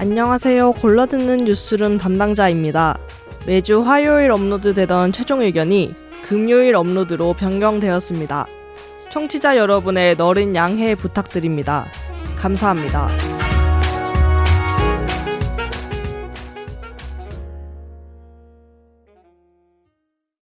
안녕하세요. 골라듣는 뉴스룸 담당자입니다. 매주 화요일 업로드되던 최종 의견이 금요일 업로드로 변경되었습니다. 청취자 여러분의 너른 양해 부탁드립니다. 감사합니다.